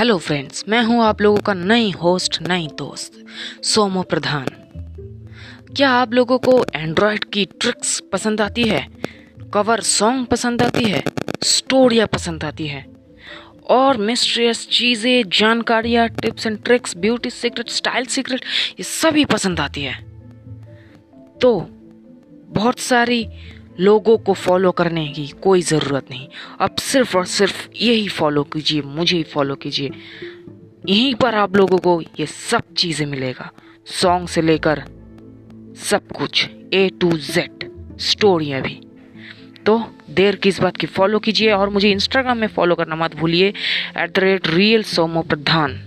Hello friends मैं हूँ आप लोगों का नई होस्ट नई दोस्त, सोमो प्रधान। क्या आप लोगों को एंड्रॉयड की ट्रिक्स पसंद आती है? कवर सॉन्ग पसंद आती है? स्टोरियाँ पसंद आती है? और मिस्ट्रियस चीज़ें, जानकारियाँ tips and tricks beauty secret style secret ये सभी पसंद आती है। तो बहुत सारी लोगों को फॉलो करने की कोई ज़रूरत नहीं। अब सिर्फ़ और सिर्फ़ यही फॉलो कीजिए, मुझे ही फॉलो कीजिए। यहीं पर आप लोगों को ये सब चीज़ें मिलेगा। सॉन्ग से लेकर सब कुछ ए टू जेड स्टोरियाँ भी तो देर किस बात की फॉलो कीजिए और मुझे इंस्टाग्राम में फॉलो करना मत भूलिए। एट द रेट रियल सोमो प्रधान